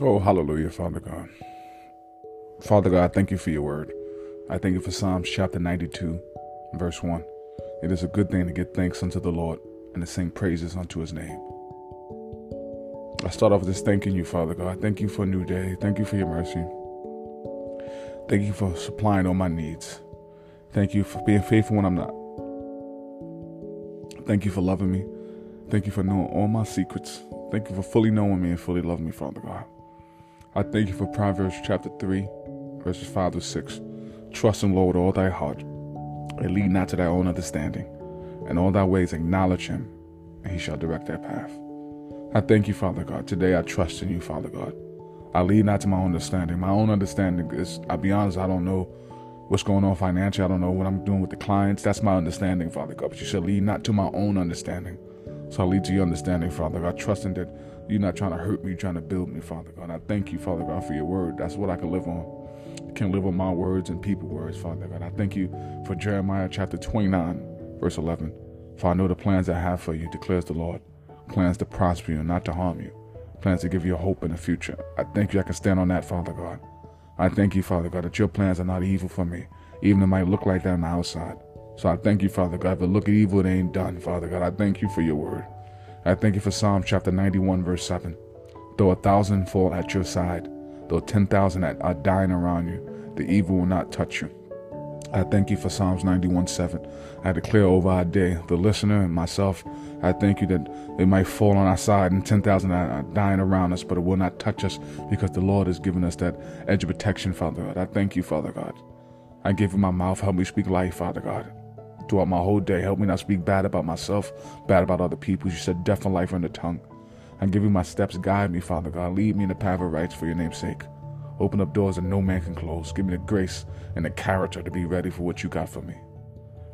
Oh, hallelujah, Father God. Father God, thank you for your word. I thank you for Psalms chapter 92, verse 1. It is a good thing to give thanks unto the Lord and to sing praises unto his name. I start off just thanking you, Father God. Thank you for a new day. Thank you for your mercy. Thank you for supplying all my needs. Thank you for being faithful when I'm not. Thank you for loving me. Thank you for knowing all my secrets. Thank you for fully knowing me and fully loving me, Father God. I thank you for Proverbs chapter 3, verses 5 to 6. Trust in Lord all thy heart, and lead not to thy own understanding. In all thy ways acknowledge him, and he shall direct thy path. I thank you, Father God. Today I trust in you, Father God. I lead not to my own understanding. My own understanding is, I'll be honest, I don't know what's going on financially. I don't know what I'm doing with the clients. That's my understanding, Father God. But you said lead not to my own understanding. So I lead to your understanding, Father God, trusting that you're not trying to hurt me, you're trying to build me, Father God. I thank you, Father God, for your word. That's what I can live on. I can live on my words and people words, Father God. I thank you for Jeremiah chapter 29, verse 11. For I know the plans I have for you, declares the Lord. Plans to prosper you and not to harm you. Plans to give you hope in the future. I thank you I can stand on that, Father God. I thank you, Father God, that your plans are not evil for me, even it might look like that on the outside. So I thank you, Father God, for look at evil it ain't done, Father God. I thank you for your word. I thank you for Psalm chapter 91, verse 7. Though a thousand fall at your side, though 10,000 are dying around you, the evil will not touch you. I thank you for Psalms 91 7. I declare over our day, the listener and myself, I thank you that they might fall on our side and 10,000 are dying around us, but it will not touch us because the Lord has given us that edge of protection, Father God. I thank you, Father God. I give you my mouth. Help me speak life, Father God throughout my whole day. Help me not speak bad about myself, bad about other people. You said death and life are in the tongue. And give me my steps. Guide me, Father God. Lead me in the path of rights for your name's sake. Open up doors that no man can close. Give me the grace and the character to be ready for what you got for me.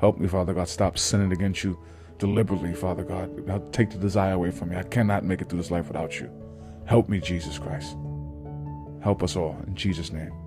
Help me, Father God. Stop sinning against you deliberately, Father God. Take the desire away from me. I cannot make it through this life without you. Help me, Jesus Christ. Help us all. In Jesus' name.